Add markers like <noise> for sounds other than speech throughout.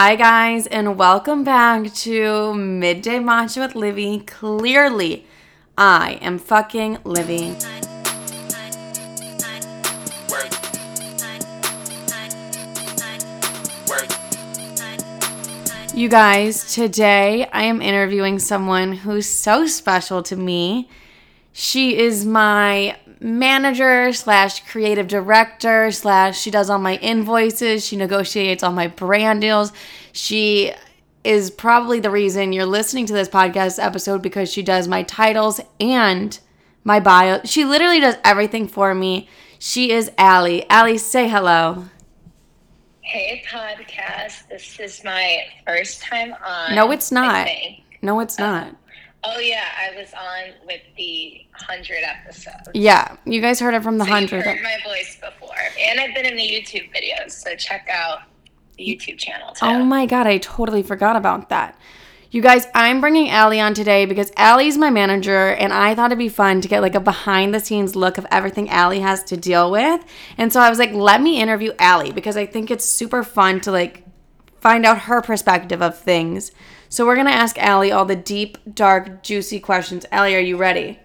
Hi, guys, and welcome back to Midday Matcha with Livy. Clearly, I am fucking Livy. You guys, today I am interviewing someone who's so special to me. She is my manager slash creative director slash she does all my invoices. She negotiates all my brand deals. She is probably the reason you're listening to this podcast episode because she does my titles and my bio. She literally does everything for me. She is Allie. Allie, say hello. Hey, podcast. This is my first time on. No, it's not. No, it's not. Oh, yeah. I was on with the 100 episode. Yeah, you guys heard it from the So hundred. heard my voice before. And I've been in the YouTube videos. So check out the YouTube channel too. Oh my god, I totally forgot about that. You guys, I'm bringing Allie on today because Allie's my manager, and I thought it'd be fun to get like a behind the scenes look of everything Allie has to deal with. And so I was like, let me interview Allie because I think it's super fun to like find out her perspective of things. So we're gonna ask Allie all the deep, dark, juicy questions. Allie, are you ready?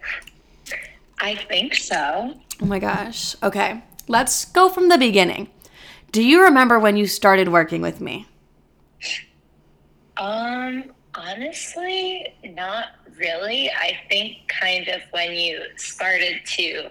I think so. Oh my gosh. Okay, let's go from the beginning. Do you remember when you started working with me? Um, honestly, not really. I think kind of when you started to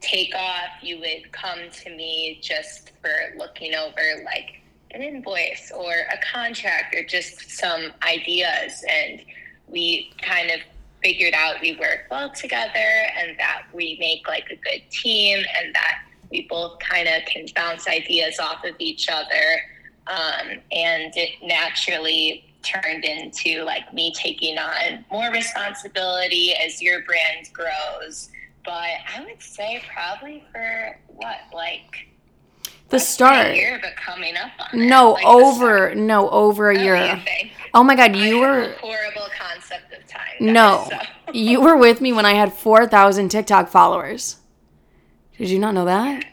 take off, you would come to me just for looking over like an invoice or a contract or just some ideas. And we kind of figured out we work well together and that we make like a good team and that we both kind of can bounce ideas off of each other. Um, and it naturally turned into like me taking on more responsibility as your brand grows. But I would say probably for what, like The start. year, but coming up on it, No, like over no over a. Oh, year. Oh my god, I you have were a horrible concept of time. guys, no, so. you were with me when I had four thousand TikTok followers. Did you not know that?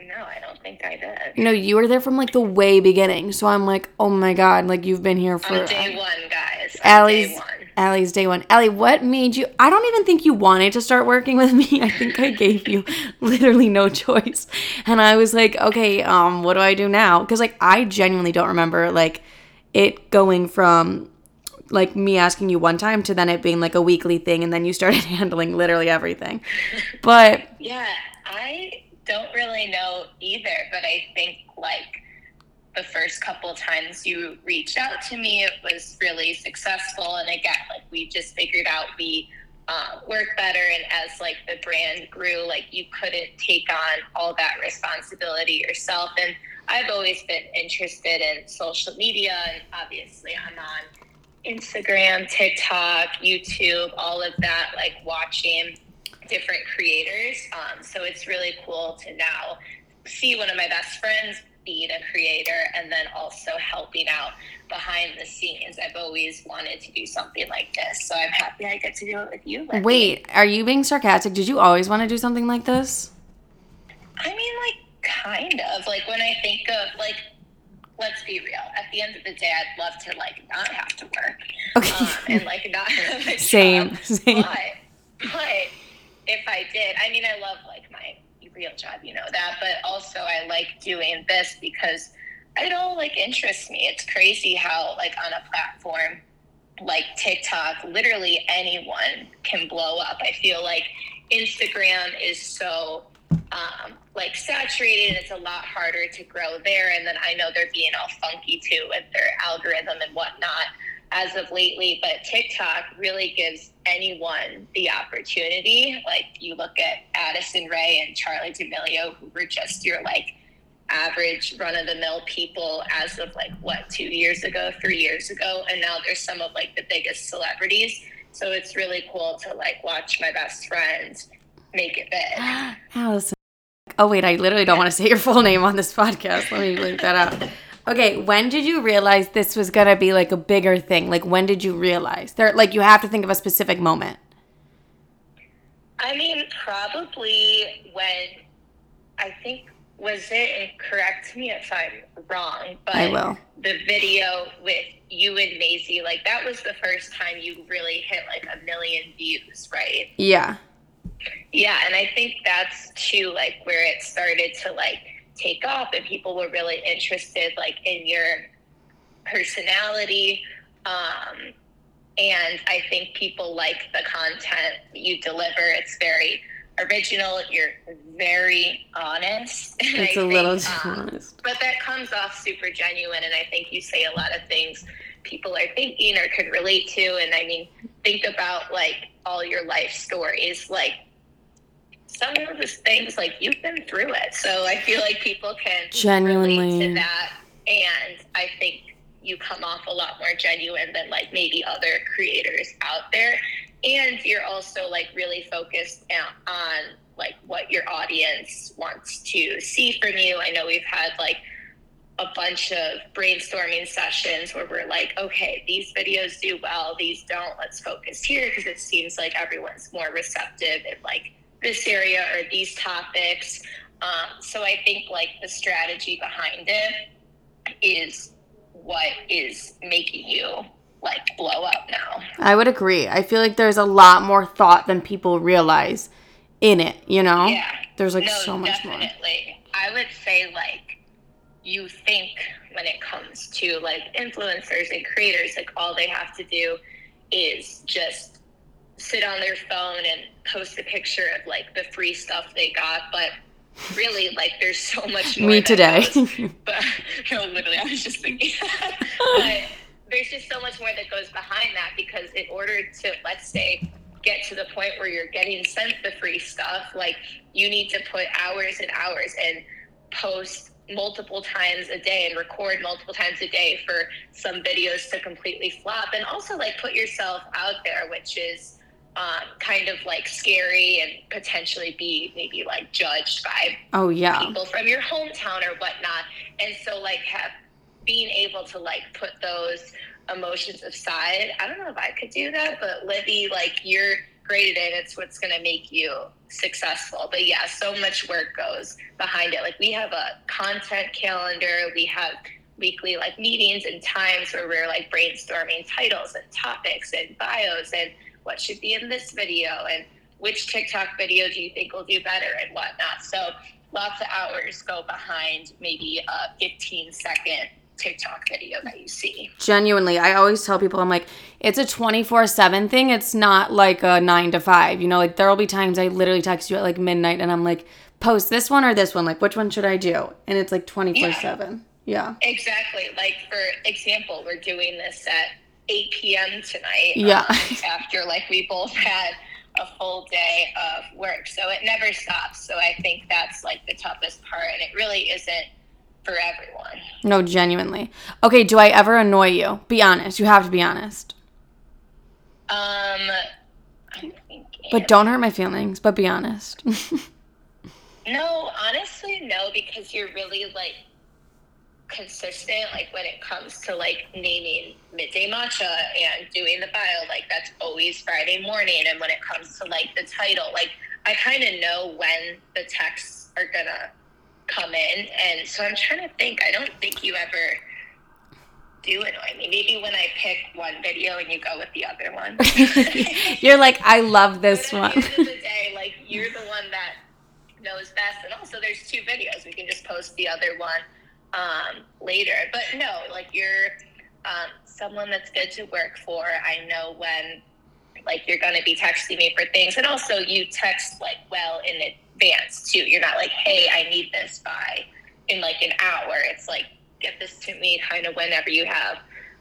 No, I don't think I did. No, you were there from like the way beginning. So I'm like, oh my god, like you've been here for On day one, guys. On Allie's Allie's day one. Allie, what made you? I don't even think you wanted to start working with <laughs> me. I think I gave you literally no choice, and I was like, okay, um, what do I do now? Because like I genuinely don't remember like it going from like me asking you one time to then it being like a weekly thing, and then you started <laughs> handling literally everything. But <laughs> Yeah, I don't really know either, but I think like the first couple times you reached out to me, it was really successful. And again, like we just figured out we uh, work better. And as like the brand grew, like you couldn't take on all that responsibility yourself. And I've always been interested in social media, and obviously I'm on Instagram, TikTok, YouTube, all of that, like watching different creators. Um, so it's really cool to now see one of my best friends being a creator and then also helping out behind the scenes. I've always wanted to do something like this. So I'm happy I get to do it with you. Wait, are you being sarcastic? Did you always want to do something like this? I mean, like, kind of. Like, when I think of, like, let's be real. At the end of the day, I'd love to, like, not have to work. Okay. Um, and, like, not have a <laughs> Same, job. same. But, but if I did, I mean, I love, like, real job, you know that. But also, I like doing this because it all, like, interests me. It's crazy how, like, on a platform like TikTok, literally anyone can blow up. I feel like Instagram is so um, like saturated. It's a lot harder to grow there. And then I know they're being all funky too with their algorithm and whatnot as of lately. But TikTok really gives anyone the opportunity. Like you look at Addison Rae and Charli D'Amelio, who were just your like average run of the mill people as of like what two years ago, three years ago, and now they're some of like the biggest celebrities. So it's really cool to like watch my best friends make it big. <gasps> Allison. Oh wait, I literally don't want to say your full name on this podcast. Let me leave that out. <laughs> Okay, when did you realize this was gonna be like a bigger thing? Like when did you realize? There like you have to think of a specific moment. I mean, probably when I think was it and correct me if I'm wrong, but I will. the video with you and Maisie, like that was the first time you really hit like a million views, right? Yeah. Yeah, and I think that's too like where it started to like take off and people were really interested like in your personality. Um and I think people like the content you deliver. It's very original. You're very honest. <laughs> It's a little think, too um, honest. but that comes off super genuine and i think you say a lot of things people are thinking or could relate to and i mean think about like all your life stories like some of those things like you've been through it. So i feel like people can relate Genuinely. to that and i think you come off a lot more genuine than like maybe other creators out there. And you're also like really focused on like what your audience wants to see from you. I know we've had like a bunch of brainstorming sessions where we're like okay these videos do well these don't. Let's focus here because it seems like everyone's more receptive and like this area or these topics um, so i think like the strategy behind it is what is making you like blow up now I would agree. I feel like there's a lot more thought than people realize in it, you know? Yeah. There's like no, so much more. definitely. I would say like you think when it comes to like influencers and creators, like all they have to do is just sit on their phone and post a picture of like the free stuff they got, but really like there's so much <laughs> more Me today. goes- but <laughs> no, literally, I was just thinking. <laughs> but there's just so much more that goes behind that because in order to, let's say, get to the point where you're getting sent the free stuff, like you need to put hours and hours and post multiple times a day and record multiple times a day for some videos to completely flop and also like put yourself out there which is um, kind of like scary and potentially be maybe like judged by oh yeah. people from your hometown or whatnot. And so like have being able to like put those emotions aside. I don't know if I could do that, but Livy, like you're great at it. It's what's gonna make you successful. But yeah, so much work goes behind it. Like we have a content calendar, we have weekly like meetings and times where we're like brainstorming titles and topics and bios and what should be in this video and which TikTok video do you think will do better and whatnot. So lots of hours go behind maybe a 15 second TikTok video that you see. Genuinely, I always tell people, I'm like, it's a 24 7 thing. It's not like a nine to five. You know, like there will be times I literally text you at like midnight and I'm like, post this one or this one. Like, which one should I do? And it's like 24 7. Yeah. Exactly. Like for example, we're doing this at 8 p.m. tonight. Yeah. um, <laughs> after like we both had a full day of work, so it never stops. So I think that's like the toughest part, and it really isn't for everyone. No, genuinely. Okay, do I ever annoy you? Be honest. You have to be honest. Um, I'm thinking. But don't hurt my feelings, but be honest. <laughs> No, honestly, no, because you're really like consistent. Like when it comes to like naming midday matcha and doing the bio, like that's always Friday morning. And when it comes to like the title, like I kind of know when the texts are gonna come in, and so I'm trying to think. I don't think you ever do annoy me. Maybe when I pick one video and you go with the other one. <laughs> You're like, I love this one. the end of the <laughs> day, like you're the one that knows best, and also there's two videos. We can just post the other one um, later. But no, like you're um, someone that's good to work for. I know when like you're gonna be texting me for things, and also you text like well in advance too. You're not like, hey, I need this by in like an hour. It's like get this to me kind of whenever you have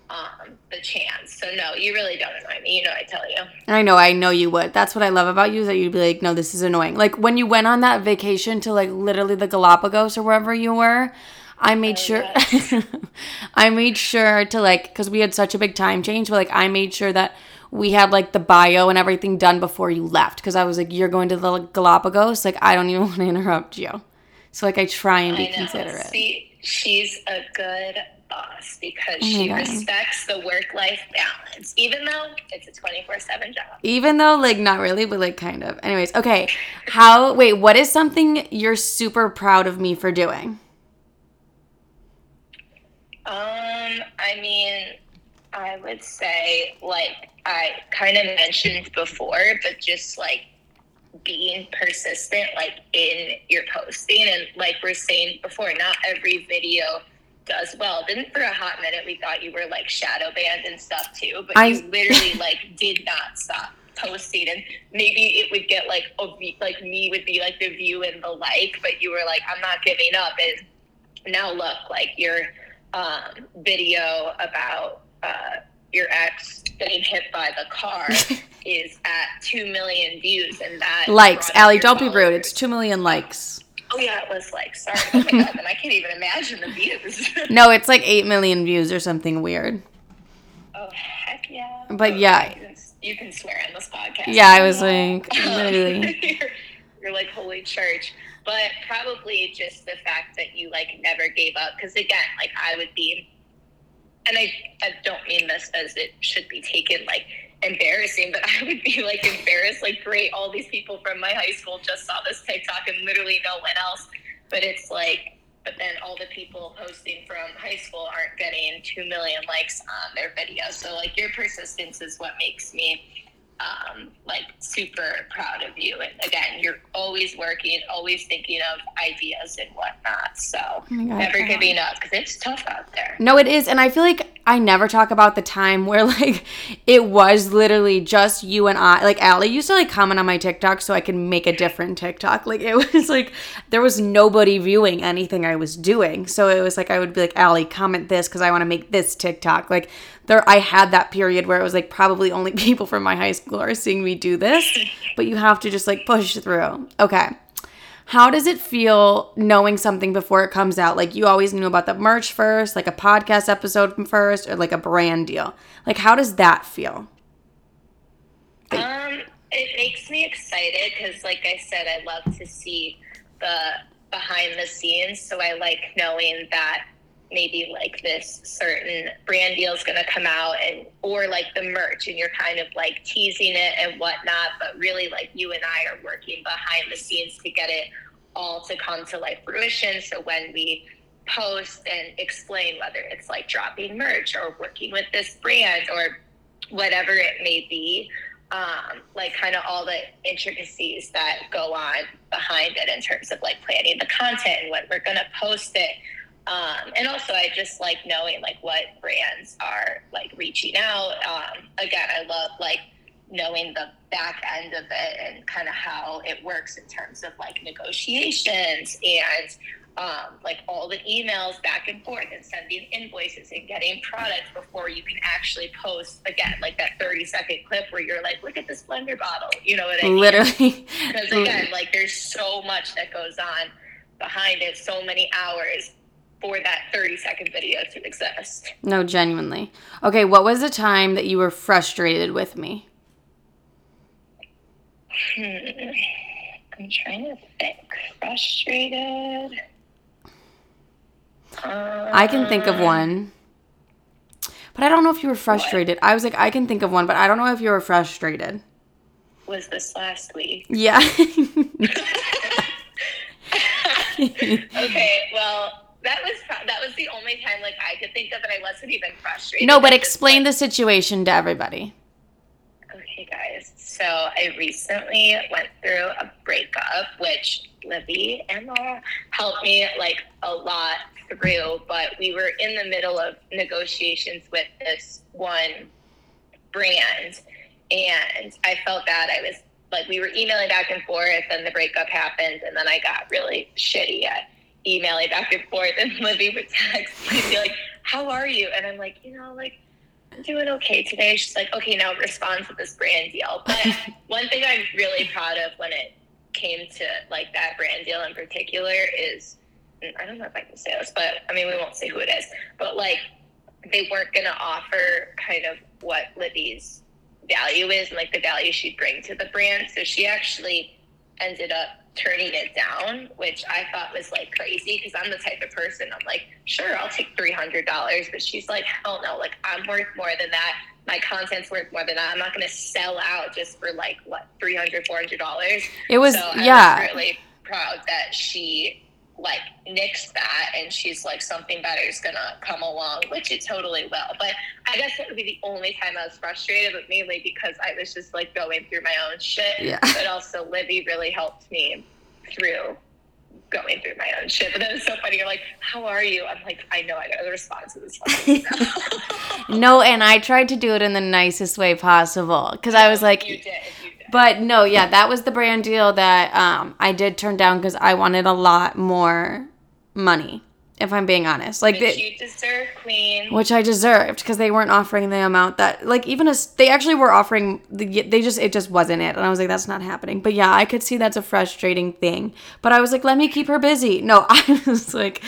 um, the chance. So no, you really don't annoy me. You know, I tell you. I know, I know you would. That's what I love about you is that you'd be like, no, this is annoying. Like when you went on that vacation to like literally the Galapagos or wherever you were, I oh, made Oh, sure <laughs> I made sure to like cuz we had such a big time change, but like I made sure that we had like the bio and everything done before you left cuz I was like you're going to the Galapagos, like I don't even <laughs> want to interrupt you. So like I try and be considerate. See, she's a good boss because Oh she God. respects the work life balance, even though it's a 24 7 job. Even though, like, not really, but like, kind of. Anyways, okay. How, wait, what is something you're super proud of me for doing? Um, I mean, I would say, like I kind of mentioned before, but just like being persistent, like in your posting, and like we're saying before, not every video does well. Didn't for a hot minute we thought you were like shadow banned and stuff too, but I- you literally like did not stop posting and maybe it would get like a v- like me would be like the view and the like but you were like i'm not giving up and now look like your um, video about uh, your ex getting hit by the car <laughs> is at 2 million views and that Likes. Allie, don't be rude. It's 2 million likes. oh yeah it was like sorry oh my god and i can't even imagine the views <laughs> No, it's like 8 million views or something weird. oh heck yeah But Oh, yeah. you can, you can swear on this podcast Yeah, I was like, <laughs> literally. you're, you're like holy church but probably just the fact that you like never gave up because again like i would be and I, I don't mean this as it should be taken like embarrassing but <laughs> i would be like embarrassed like great all these people from my high school just saw this tiktok and literally no one else. But it's like but then all the people posting from high school aren't getting 2 million likes on their videos. So like your persistence is what makes me um, like super proud of you. And again, you're always working, always thinking of ideas and whatnot. So God, never giving up because it's tough out there. No, it is. And I feel like I never talk about the time where <laughs> like it was literally just you and I. Like Allie used to like comment on my TikTok so I could make a different TikTok. Like it <laughs> was like there was nobody viewing anything I was doing. So it was like I would be like, Allie, comment this because I want to make this TikTok. Like there I had that period where it was like probably only <laughs> people from my high school are seeing me do this. But you have to just like push through. Okay. How does it feel knowing something before it comes out? Like you always knew about the merch first, like a podcast episode first, or like a brand deal. Like how does that feel? Um, it makes me excited because, like I said, I love to see the behind the scenes. So I like knowing that maybe like this certain brand deal is going to come out and or like the merch and you're kind of like teasing it and whatnot but really like you and i are working behind the scenes to get it all to come to like fruition so when we post and explain whether it's like dropping merch or working with this brand or whatever it may be um, like kind of all the intricacies that go on behind it in terms of like planning the content and when we're going to post it um, and also i just like knowing like what brands are like reaching out. Um, again i love like knowing the back end of it and kind of how it works in terms of like negotiations and um, like all the emails back and forth and sending invoices and getting products before you can actually post again like that 30 second clip where you're like look at this blender bottle. You know what i mean? Literally. <laughs> because again like there's so much that goes on behind it so many hours for that 30 second video to exist no, genuinely. Okay, what was the time that you were frustrated with me? Hmm. i'm trying to think frustrated I can think of one. But I don't know if you were frustrated. I was like, I can think of one, but I don't know if you were frustrated. was this last week Yeah. <laughs> <laughs> okay well that was pro- that was the only time like i could think of and i wasn't even frustrated no, but explain the situation to everybody. Okay, guys. So I recently went through a breakup, which Livy and Laura helped me like a lot through. But we were in the middle of negotiations with this one brand, and I felt bad. I was like, we were emailing back and forth, and the breakup happened, and then I got really shitty at emailing back and forth, and <laughs> Livy would text me and be like, "How are you?" And I'm like, you know, like. I'm doing okay today. She's like, okay, now respond to this brand deal. But <laughs> one thing I'm really proud of when it came to like that brand deal in particular is I don't know if I can say this, but I mean we won't say who it is. But like they weren't gonna offer kind of what Livy's value is and like the value she'd bring to the brand. So she actually ended up turning it down, which I thought was like crazy because I'm the type of person I'm like, sure, I'll take three hundred dollars, but she's like, hell no, like I'm worth more than that. My content's worth more than that. I'm not gonna sell out just for like what $300, 400 dollars. It was- so I yeah. was really proud that she like nixed that and she's like something better is gonna come along which it totally will but i guess that would be the only time i was frustrated but mainly because i was just like going through my own shit Yeah. but also livy really helped me through going through my own shit but then it's so funny you're like how are you i'm like i know i got the to this. <laughs> No, and I tried to do it in the nicest way possible because I was like, you did But no, yeah, that was the brand deal that um, I did turn down because I wanted a lot more money. If I'm being honest, like which the, you deserve queen which I deserved because they weren't offering the amount that like even as they actually were offering the they just it just wasn't it and I was like that's not happening. But yeah, I could see that's a frustrating thing. But I was like, let me keep her busy. No, <laughs> I was like,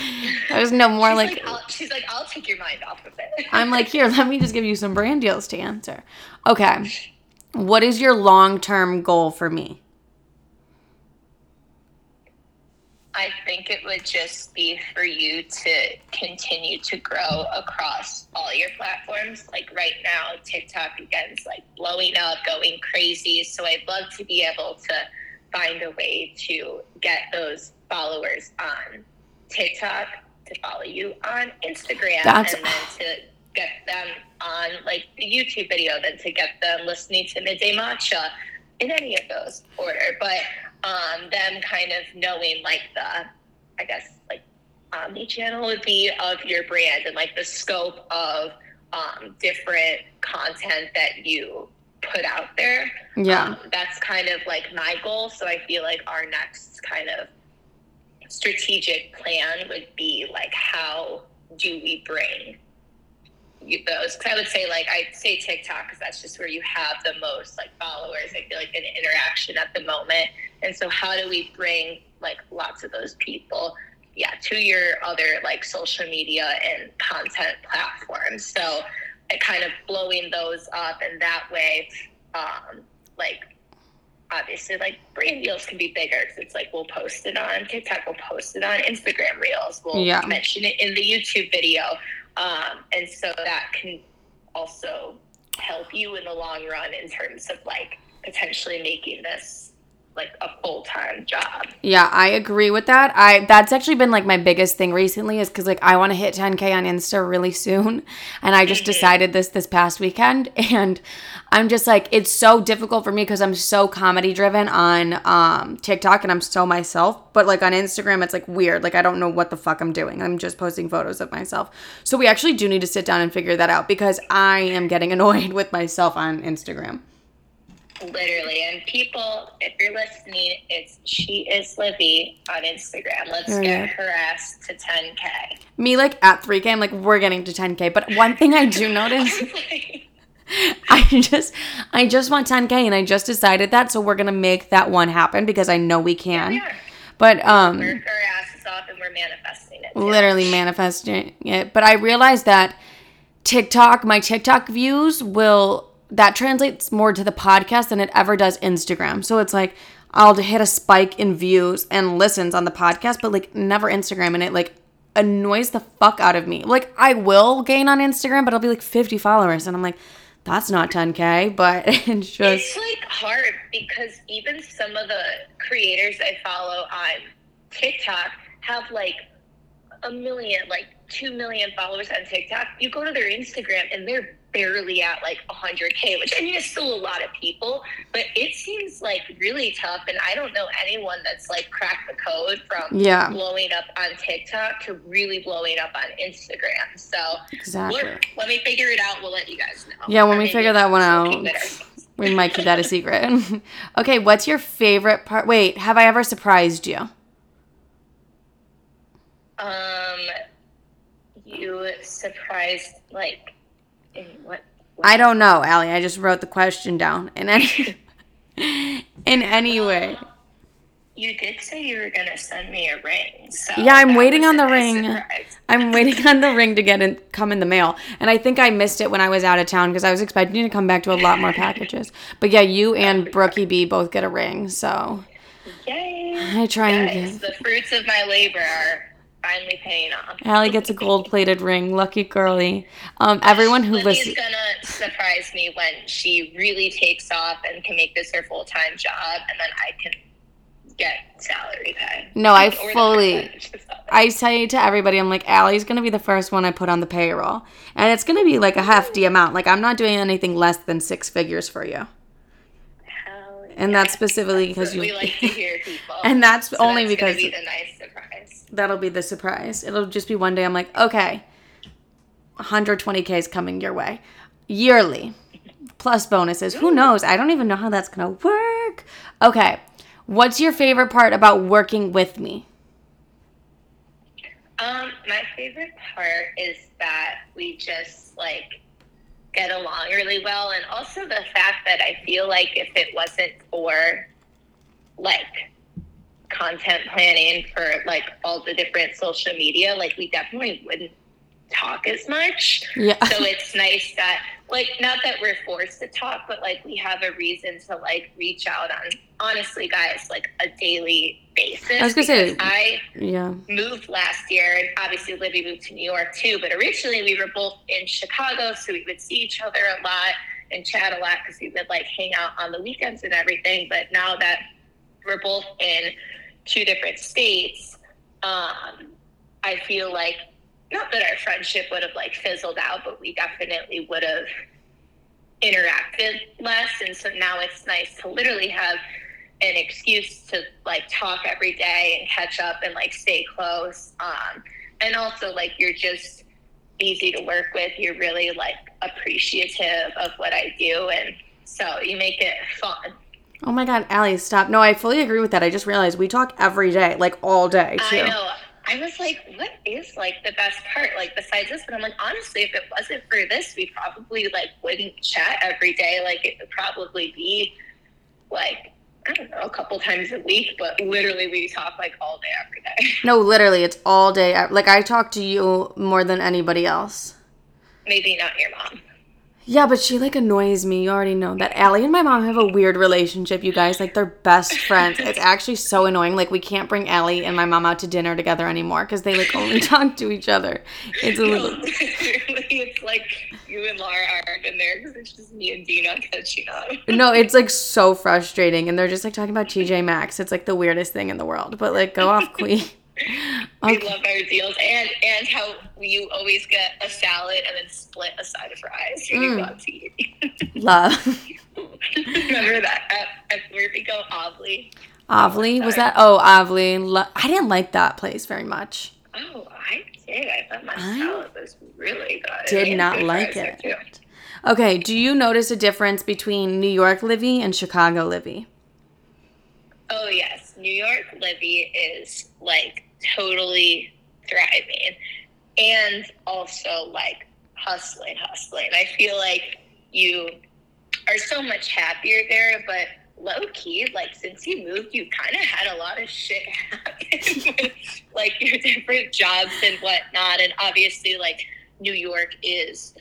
I was no more she's like, like, she's like i'll take your mind off of it I'm like, here, let me just give you some brand deals to answer. Okay. What is your long term goal for me? I think it would just be for you to continue to grow across all your platforms. Like right now, TikTok again is like blowing up, going crazy. So I'd love to be able to find a way to get those followers on TikTok, to follow you on Instagram, That's- and then to get them on like the YouTube video, than to get them listening to Midday Matcha in any of those order. But um, them kind of knowing like the, I guess like omni channel would be of your brand and like the scope of um, different content that you put out there. Yeah. Um, that's kind of like my goal. So I feel like our next kind of strategic plan would be like, how do we bring those? Because I would say, like, I'd say TikTok because that's just where you have the most like followers. I feel like an interaction at the moment. And so, how do we bring like lots of those people? Yeah, to your other like social media and content platforms. So, it kind of blowing those up, and that way, um, like obviously like brand deals can be bigger because it's like we'll post it on TikTok, we'll post it on Instagram Reels, we'll Yeah. mention it in the YouTube video, um, and so that can also help you in the long run in terms of like potentially making this like a full time job. Yeah, I agree with that. I that's actually been like my biggest thing recently is cuz like I want to hit 10k on Insta really soon and I just decided this this past weekend <laughs> and I'm just like it's so difficult for me cuz I'm so comedy driven on um TikTok and I'm so myself, but like on Instagram it's like weird. Like I don't know what the fuck I'm doing. I'm just posting photos of myself. So we actually do need to sit down and figure that out because I am getting <laughs> annoyed with myself on Instagram. Literally, and people, if you're listening, it's she is Livy on Instagram. Let's Oh, yeah. get her ass to 10k. Me like at 3k I'm like we're getting to 10k, but one thing I do <laughs> notice <laughs> <laughs> I just I just want 10k and I just decided that so we're going to make that one happen because I know we can. are. But um Work our asses off and we're manifesting it. too. literally manifesting it. But I realized that TikTok, my TikTok views will that translates more to the podcast than it ever does Instagram. So it's like I'll hit a spike in views and listens on the podcast, but like never Instagram and it like annoys the fuck out of me. Like I will gain on Instagram, but I'll be like 50 followers and I'm like that's not 10k, but <laughs> it's just It's like hard because even some of the creators I follow on TikTok have like a million, like two million followers on TikTok. You go to their Instagram and they're barely at like 100k, which I mean is still a lot of people, but it seems like really tough. And I don't know anyone that's like cracked the code from Yeah. blowing up on TikTok to really blowing up on Instagram. So exactly. let me figure it out. We'll let you guys know. Yeah, when Or we figure that one out. keep it ourselves. We might keep that a secret. <laughs> okay, what's your favorite part? Wait, have I ever surprised you? Um, you surprised like in what? I don't know, Allie. I just wrote the question down. In any <laughs> in any way. You did say you were gonna send me a ring. So Yeah, I'm waiting on the ring. surprise. <laughs> I'm waiting on the ring to get in come in the mail. And I think I missed it when I was out of town because I was expecting to come back to a lot more <laughs> packages. But yeah, you and Brookie B both get a ring, so Yay! I try and give. the fruits of my labor are finally paying off. Allie gets a gold plated ring. Lucky girly. Um, everyone who listens. gonna surprise me when she really takes off and can make this her full time job, and then I can get salary pay. No, I <laughs> fully. percentage of salary. I say to everybody, I'm like, Allie's gonna be the first one I put on the payroll, and it's gonna be like a hefty amount. Like I'm not doing anything less than six figures for you, Hell and yeah. that's specifically because you. we like to hear people. <laughs> and that's So only that's because be the nice surprise. That'll be the surprise. It'll just be one day. I'm like, okay, 120k is coming your way, yearly, plus bonuses. Who knows? I don't even know how that's gonna work. Okay, what's your favorite part about working with me? Um, my favorite part is that we just like get along really well, and also the fact that I feel like if it wasn't for like content planning for like all the different social media, like we definitely wouldn't talk as much. Yeah. so it's nice that like not that we're forced to talk but like we have a reason to like reach out on honestly guys like a daily basis I was gonna say- i Yeah. moved last year and obviously livy moved to new york too but originally we were both in chicago so we would see each other a lot and chat a lot because we would like hang out on the weekends and everything but now that we're both in two different states um, i feel like not that our friendship would have like fizzled out, but we definitely would have interacted less. And so now it's nice to literally have an excuse to like talk every day and catch up and like stay close. Um, and also like you're just easy to work with. You're really like appreciative of what I do. And so you make it fun. Oh my God, Allie, stop. No, I fully agree with that. I just realized we talk every day, like all day, too. I know. I was like, what is like the best part? Like besides this, but I'm like, honestly, if it wasn't for this, we probably like wouldn't chat every day. Like it would probably be like I don't know, a couple times a week, but literally we talk like all day every day. <laughs> No, literally, it's all day. Like, I talk to you more than anybody else. Maybe not your mom. Yeah, but she, like, annoys me. You already know that. Allie and my mom have a weird relationship, you guys. Like, they're best friends. It's actually so annoying. Like, we can't bring Allie and my mom out to dinner together anymore because they, like, only <laughs> talk to each other. It's a No, little. <laughs> literally, it's like you and Laura aren't in there because it's just me and Dina catching up. No, it's like so frustrating, and they're just like talking about TJ Maxx. It's like the weirdest thing in the world. But like, go off, <laughs> Queen. We Okay. love our deals and and how you always get a salad and then split a side of fries when you go Mm. out to eat. Love. <laughs> Remember that at, at where we go, Obley? Ovely was that? Oh. Lo- I didn't like that place very much. Oh, I did. I thought my I salad was really good. Did not like it. Okay, do you notice a difference between New York Livy and Chicago Livy? Oh yes, New York Livy is like totally thriving, and also like hustling, hustling. I feel like you are so much happier there, but low key, like since you moved, you kind of had a lot of shit <laughs> happen with like your different jobs and whatnot, and obviously like New York is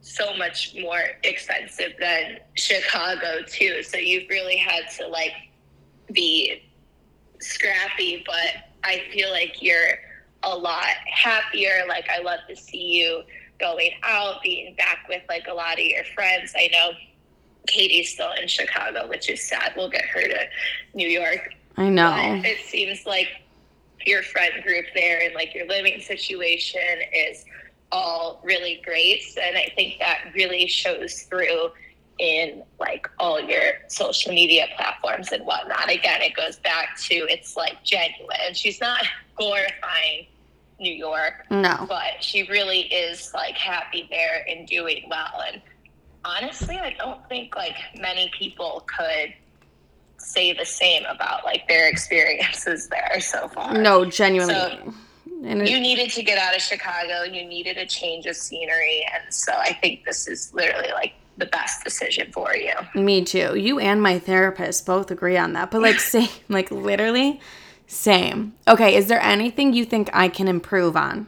so much more expensive than Chicago too. So you've really had to like be scrappy, but I feel like you're a lot happier. Like I love to see you going out, being back with like a lot of your friends. I know Katie's still in Chicago, which is sad. We'll get her to New York. I know. But it seems like your friend group there and like your living situation is all really great. And I think that really shows through in like all your social media platforms and whatnot. Again, it goes back to it's like genuine. She's not <laughs> glorifying New York, No. but she really is like happy there and doing well. And honestly, I don't think like many people could say the same about like their <laughs> experiences there so far. No, genuinely. So- and You needed to get out of Chicago. You needed a change of scenery, and so I think this is literally like the best decision for you. me too. You and my therapist both agree on that. But like <laughs> same, like literally same. Okay, is there anything you think I can improve on?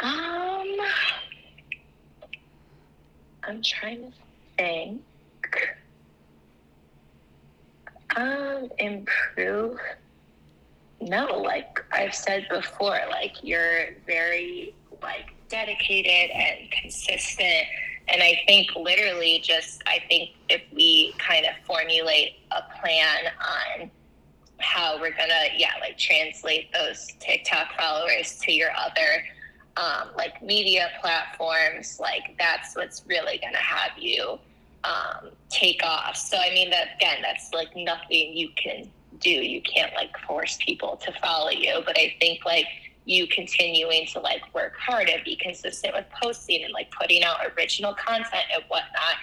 Um, I'm trying to think. Um, improve. No, like I've said before, like you're very like dedicated and consistent. And I think literally just I think if we kind of formulate a plan on how we're gonna yeah like translate those TikTok followers to your other um, like media platforms, like that's what's really gonna have you um, take off. So I mean that again, that's like nothing you can do. You can't like force people to follow you. But I think like you continuing to like work hard and be consistent with posting and like putting out original content and whatnot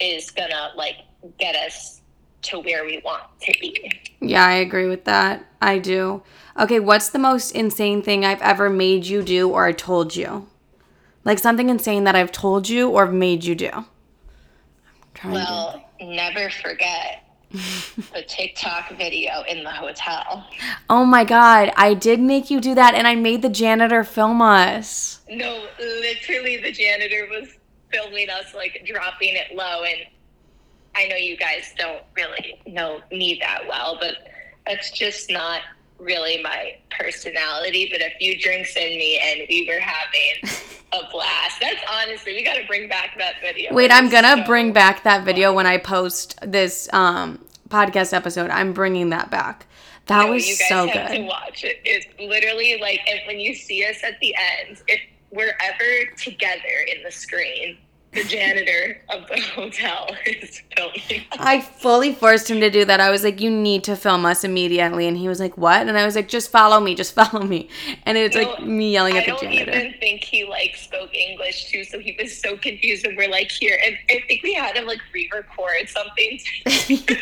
is gonna like get us to where we want to be. Yeah, I agree with that. I do. Okay, what's the most insane thing I've ever made you do or I told you? Like something insane that I've told you or made you do. I'm trying to- Well, never forget the TikTok video in the hotel. Oh my god, I did make you do that and I made the janitor film us. No, literally, the janitor was filming us like dropping it low, and I know you guys don't really know me that well, but that's just not really my personality. But a few drinks in me, and we were having <laughs> a blast. That's honestly, we got to bring back that video. Wait, It I'm gonna so bring back that video when I post this um podcast episode. I'm bringing that back. That No, was you guys so have to good. watch it. It's literally like if when you see us at the end, if we're ever together in the screen, the janitor of the hotel <laughs> is filming. I fully forced him to do that. I was like, "You need to film us immediately," and he was like, "What?" And I was like, "Just follow me, just <laughs> follow me." And it's like me yelling I at the janitor. I don't even think he like spoke English too, so he was so confused. And we're like, here, and I think we had him like re-record something. <laughs>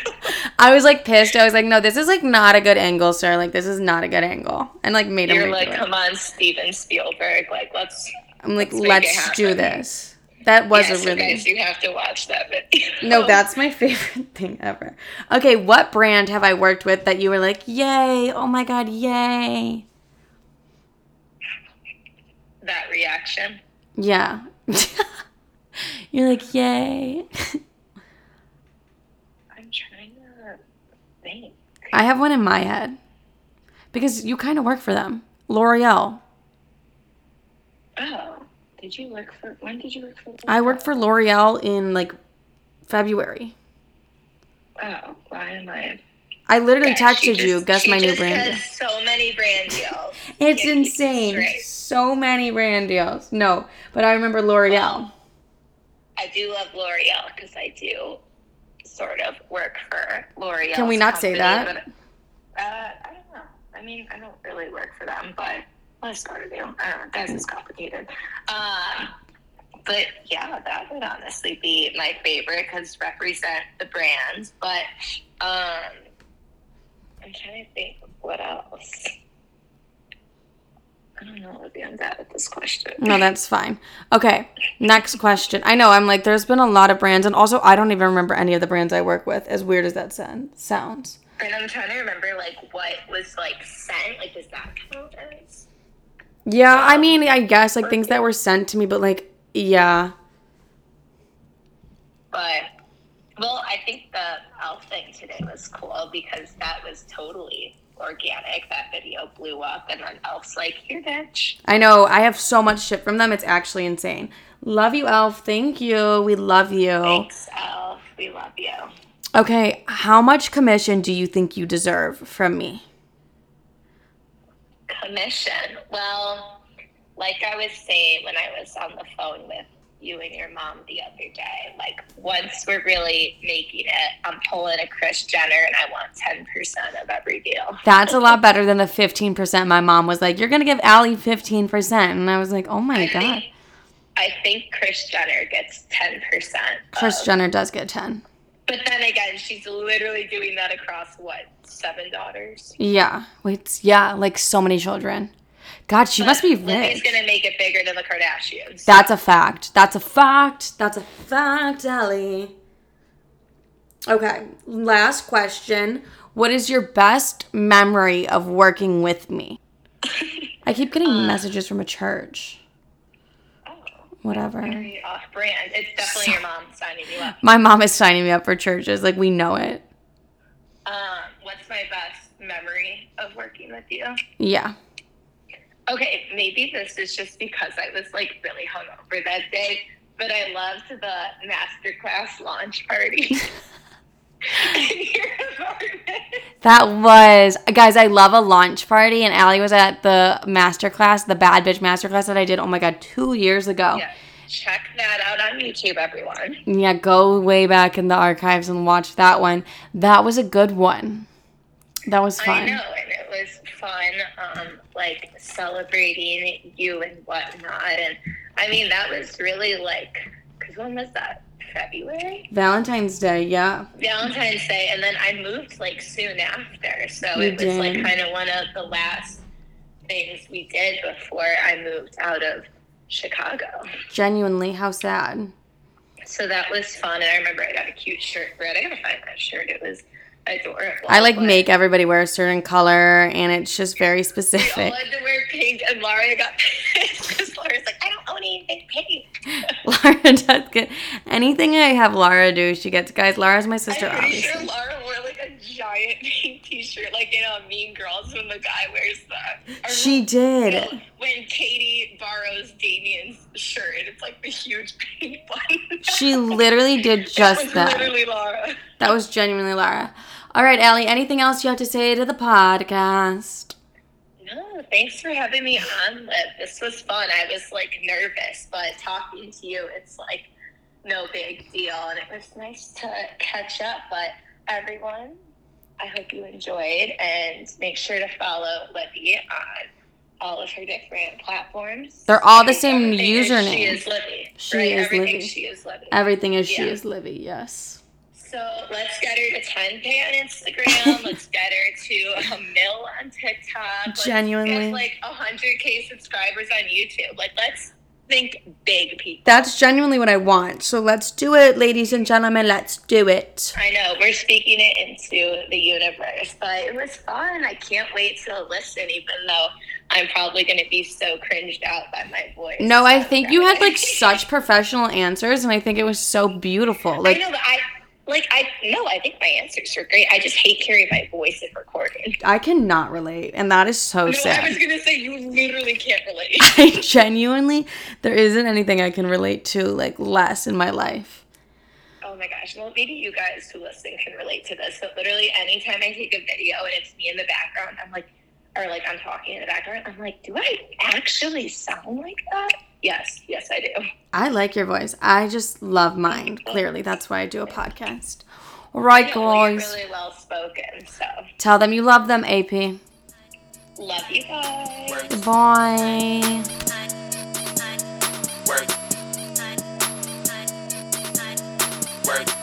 I was like pissed. I was like, "No, this is like not a good angle, sir. Like this is not a good angle." And like made him You're like, it. come on, Steven Spielberg, like let's. I'm like, let's "Let's do this." That was yes, a really guys, you have to watch that video. No, that's my <laughs> favorite thing ever. Okay, what brand have I worked with that you were like, yay, oh my god, yay? that reaction. Yeah. <laughs> You're like, yay. I'm trying to think. I have one in my head because you kind of work for them. L'Oreal. Oh, did you work for? When did you work for? L'Oreal? I worked for L'Oreal in like February. Oh, why am I? I literally she texted you, guess my new just brand. has so many brand deals. <laughs> It's it insane. So many brand deals. No, but I remember L'Oreal. I do love L'Oreal because I do sort of work for L'Oreal. Can we not say that? But, uh, I don't know. I mean, I don't really work for them, but I sort of do. I don't know. Guys, it's complicated. Um, but yeah, that would honestly be my favorite because represent the brands. But um, I'm trying to think of what else. I don't know, Olivia. I'm bad at this question. No, that's fine. Okay, next question. I know I'm like, there's been a lot of brands, and also I don't even remember any of the brands I work with. As weird as that sound, sounds. And I'm trying to remember like what was like sent. Like, does that count as? Yeah, I mean, I guess like things that were sent to me, but like, yeah, But well, I think the elf thing today was cool because that was totally organic. That video blew up, and then Elf's like, "Here, bitch." I know. I have so much shit from them. It's actually insane. Love you, Elf. Thank you. We love you. Thanks, Elf. We love you. Okay, how much commission do you think you deserve from me? Commission. Well, like I was saying when I was on the phone with you and your mom the other day, like once we're really making it, I'm pulling a Chris Jenner and I want 10% of every deal. That's a lot better than the 15% my mom was like, you're going to give Allie 15%. And I was like, oh my I God. think, I think Chris Jenner gets 10%. Chris Jenner does get 10. But then again, she's literally doing that across what, seven daughters? Yeah. Wait, yeah, like so many children. God, she must be rich. gonna make it bigger than the Kardashians. That's a fact. That's a fact. That's a fact, Ellie. Okay, last question. What is your best memory of working with me? I keep getting <laughs> uh, messages from a church. Whatever. very off-brand. It's definitely your mom signing you up. My mom is signing me up for churches. Like, we know it. Um, my best memory of working with you. Yeah. Okay, maybe this is just because I was like really hungover that day, but I loved the masterclass launch party. <laughs> in your apartment. That was guys, I love a launch party and Allie was at the masterclass, the bad bitch masterclass that I did, oh my god, two years ago. Yeah, check that out on YouTube, everyone. Yeah, go way back in the archives and watch that one. That was a good one. That was fun. I know, and it was fun, um, like celebrating you and whatnot. And I mean, that was really like, because when was that? February? Valentine's Day, yeah. Valentine's Day, and then I moved like soon after. So You it was like kind of one of the last things we did before I moved out of Chicago. Genuinely, how sad. So that was fun, and I remember I got a cute shirt for it. I gotta find that shirt. It was I like make everybody wear a certain color and it's just very We all specific. had to wear pink, and Laura got <laughs> pissed because Laura's like, I don't own anything pink. <laughs> Laura does get anything I have Laura do, she gets guys. Laura's my sister, I'm pretty obviously. sure Laura wore like a giant <laughs> pink T-shirt, like in a Mean Girls when the guy wears that. Or She did. when- When Cady borrows Damian's shirt, it's like the huge pink one. She literally did That just was that. Literally Laura. That was genuinely Laura. All right, Allie, anything else you have to say to the podcast? No, thanks for having me on, Liv. This was fun. I was like nervous, but talking to you, it's like no big deal, and it was nice to catch up. But everyone, I hope you enjoyed, and make sure to follow Livy on all of her different platforms. They're all the same username. She is Livy. She right? is Everything Livy. She is Livy. Everything is she is Livy, yes. So let's get her to 10K on Instagram. <laughs> let's get her to a mil on TikTok. Let's Genuinely. Get like 100K subscribers on YouTube. Like, let's think big, people. That's genuinely what I want. So let's do it, ladies and gentlemen. Let's do it. I know, we're speaking it into the universe, but it was fun. I can't wait to listen, even though I'm probably going to be so cringed out by my voice. No, I think you had like such professional answers, and I think it was so beautiful. I Like know, but I. Like I no, I think my answers were great. I just hate hearing my voice in recording. I cannot relate, and that is so No, I was gonna say you literally can't relate. <laughs> I genuinely, there isn't anything I can relate to like less in my life. Oh my gosh. Well, maybe you guys who listen can relate to this. But literally, anytime I take a video and it's me in the background, I'm like, or like I'm talking in the background, I'm like, do I actually sound like that? Yes, yes, I do. I like your voice. I just love mine. Clearly, that's why I do a podcast. All right, Yeah, well, you're guys. really well spoken. So, Tell them you love them, AP. love you guys. Work, Bye. work. Work.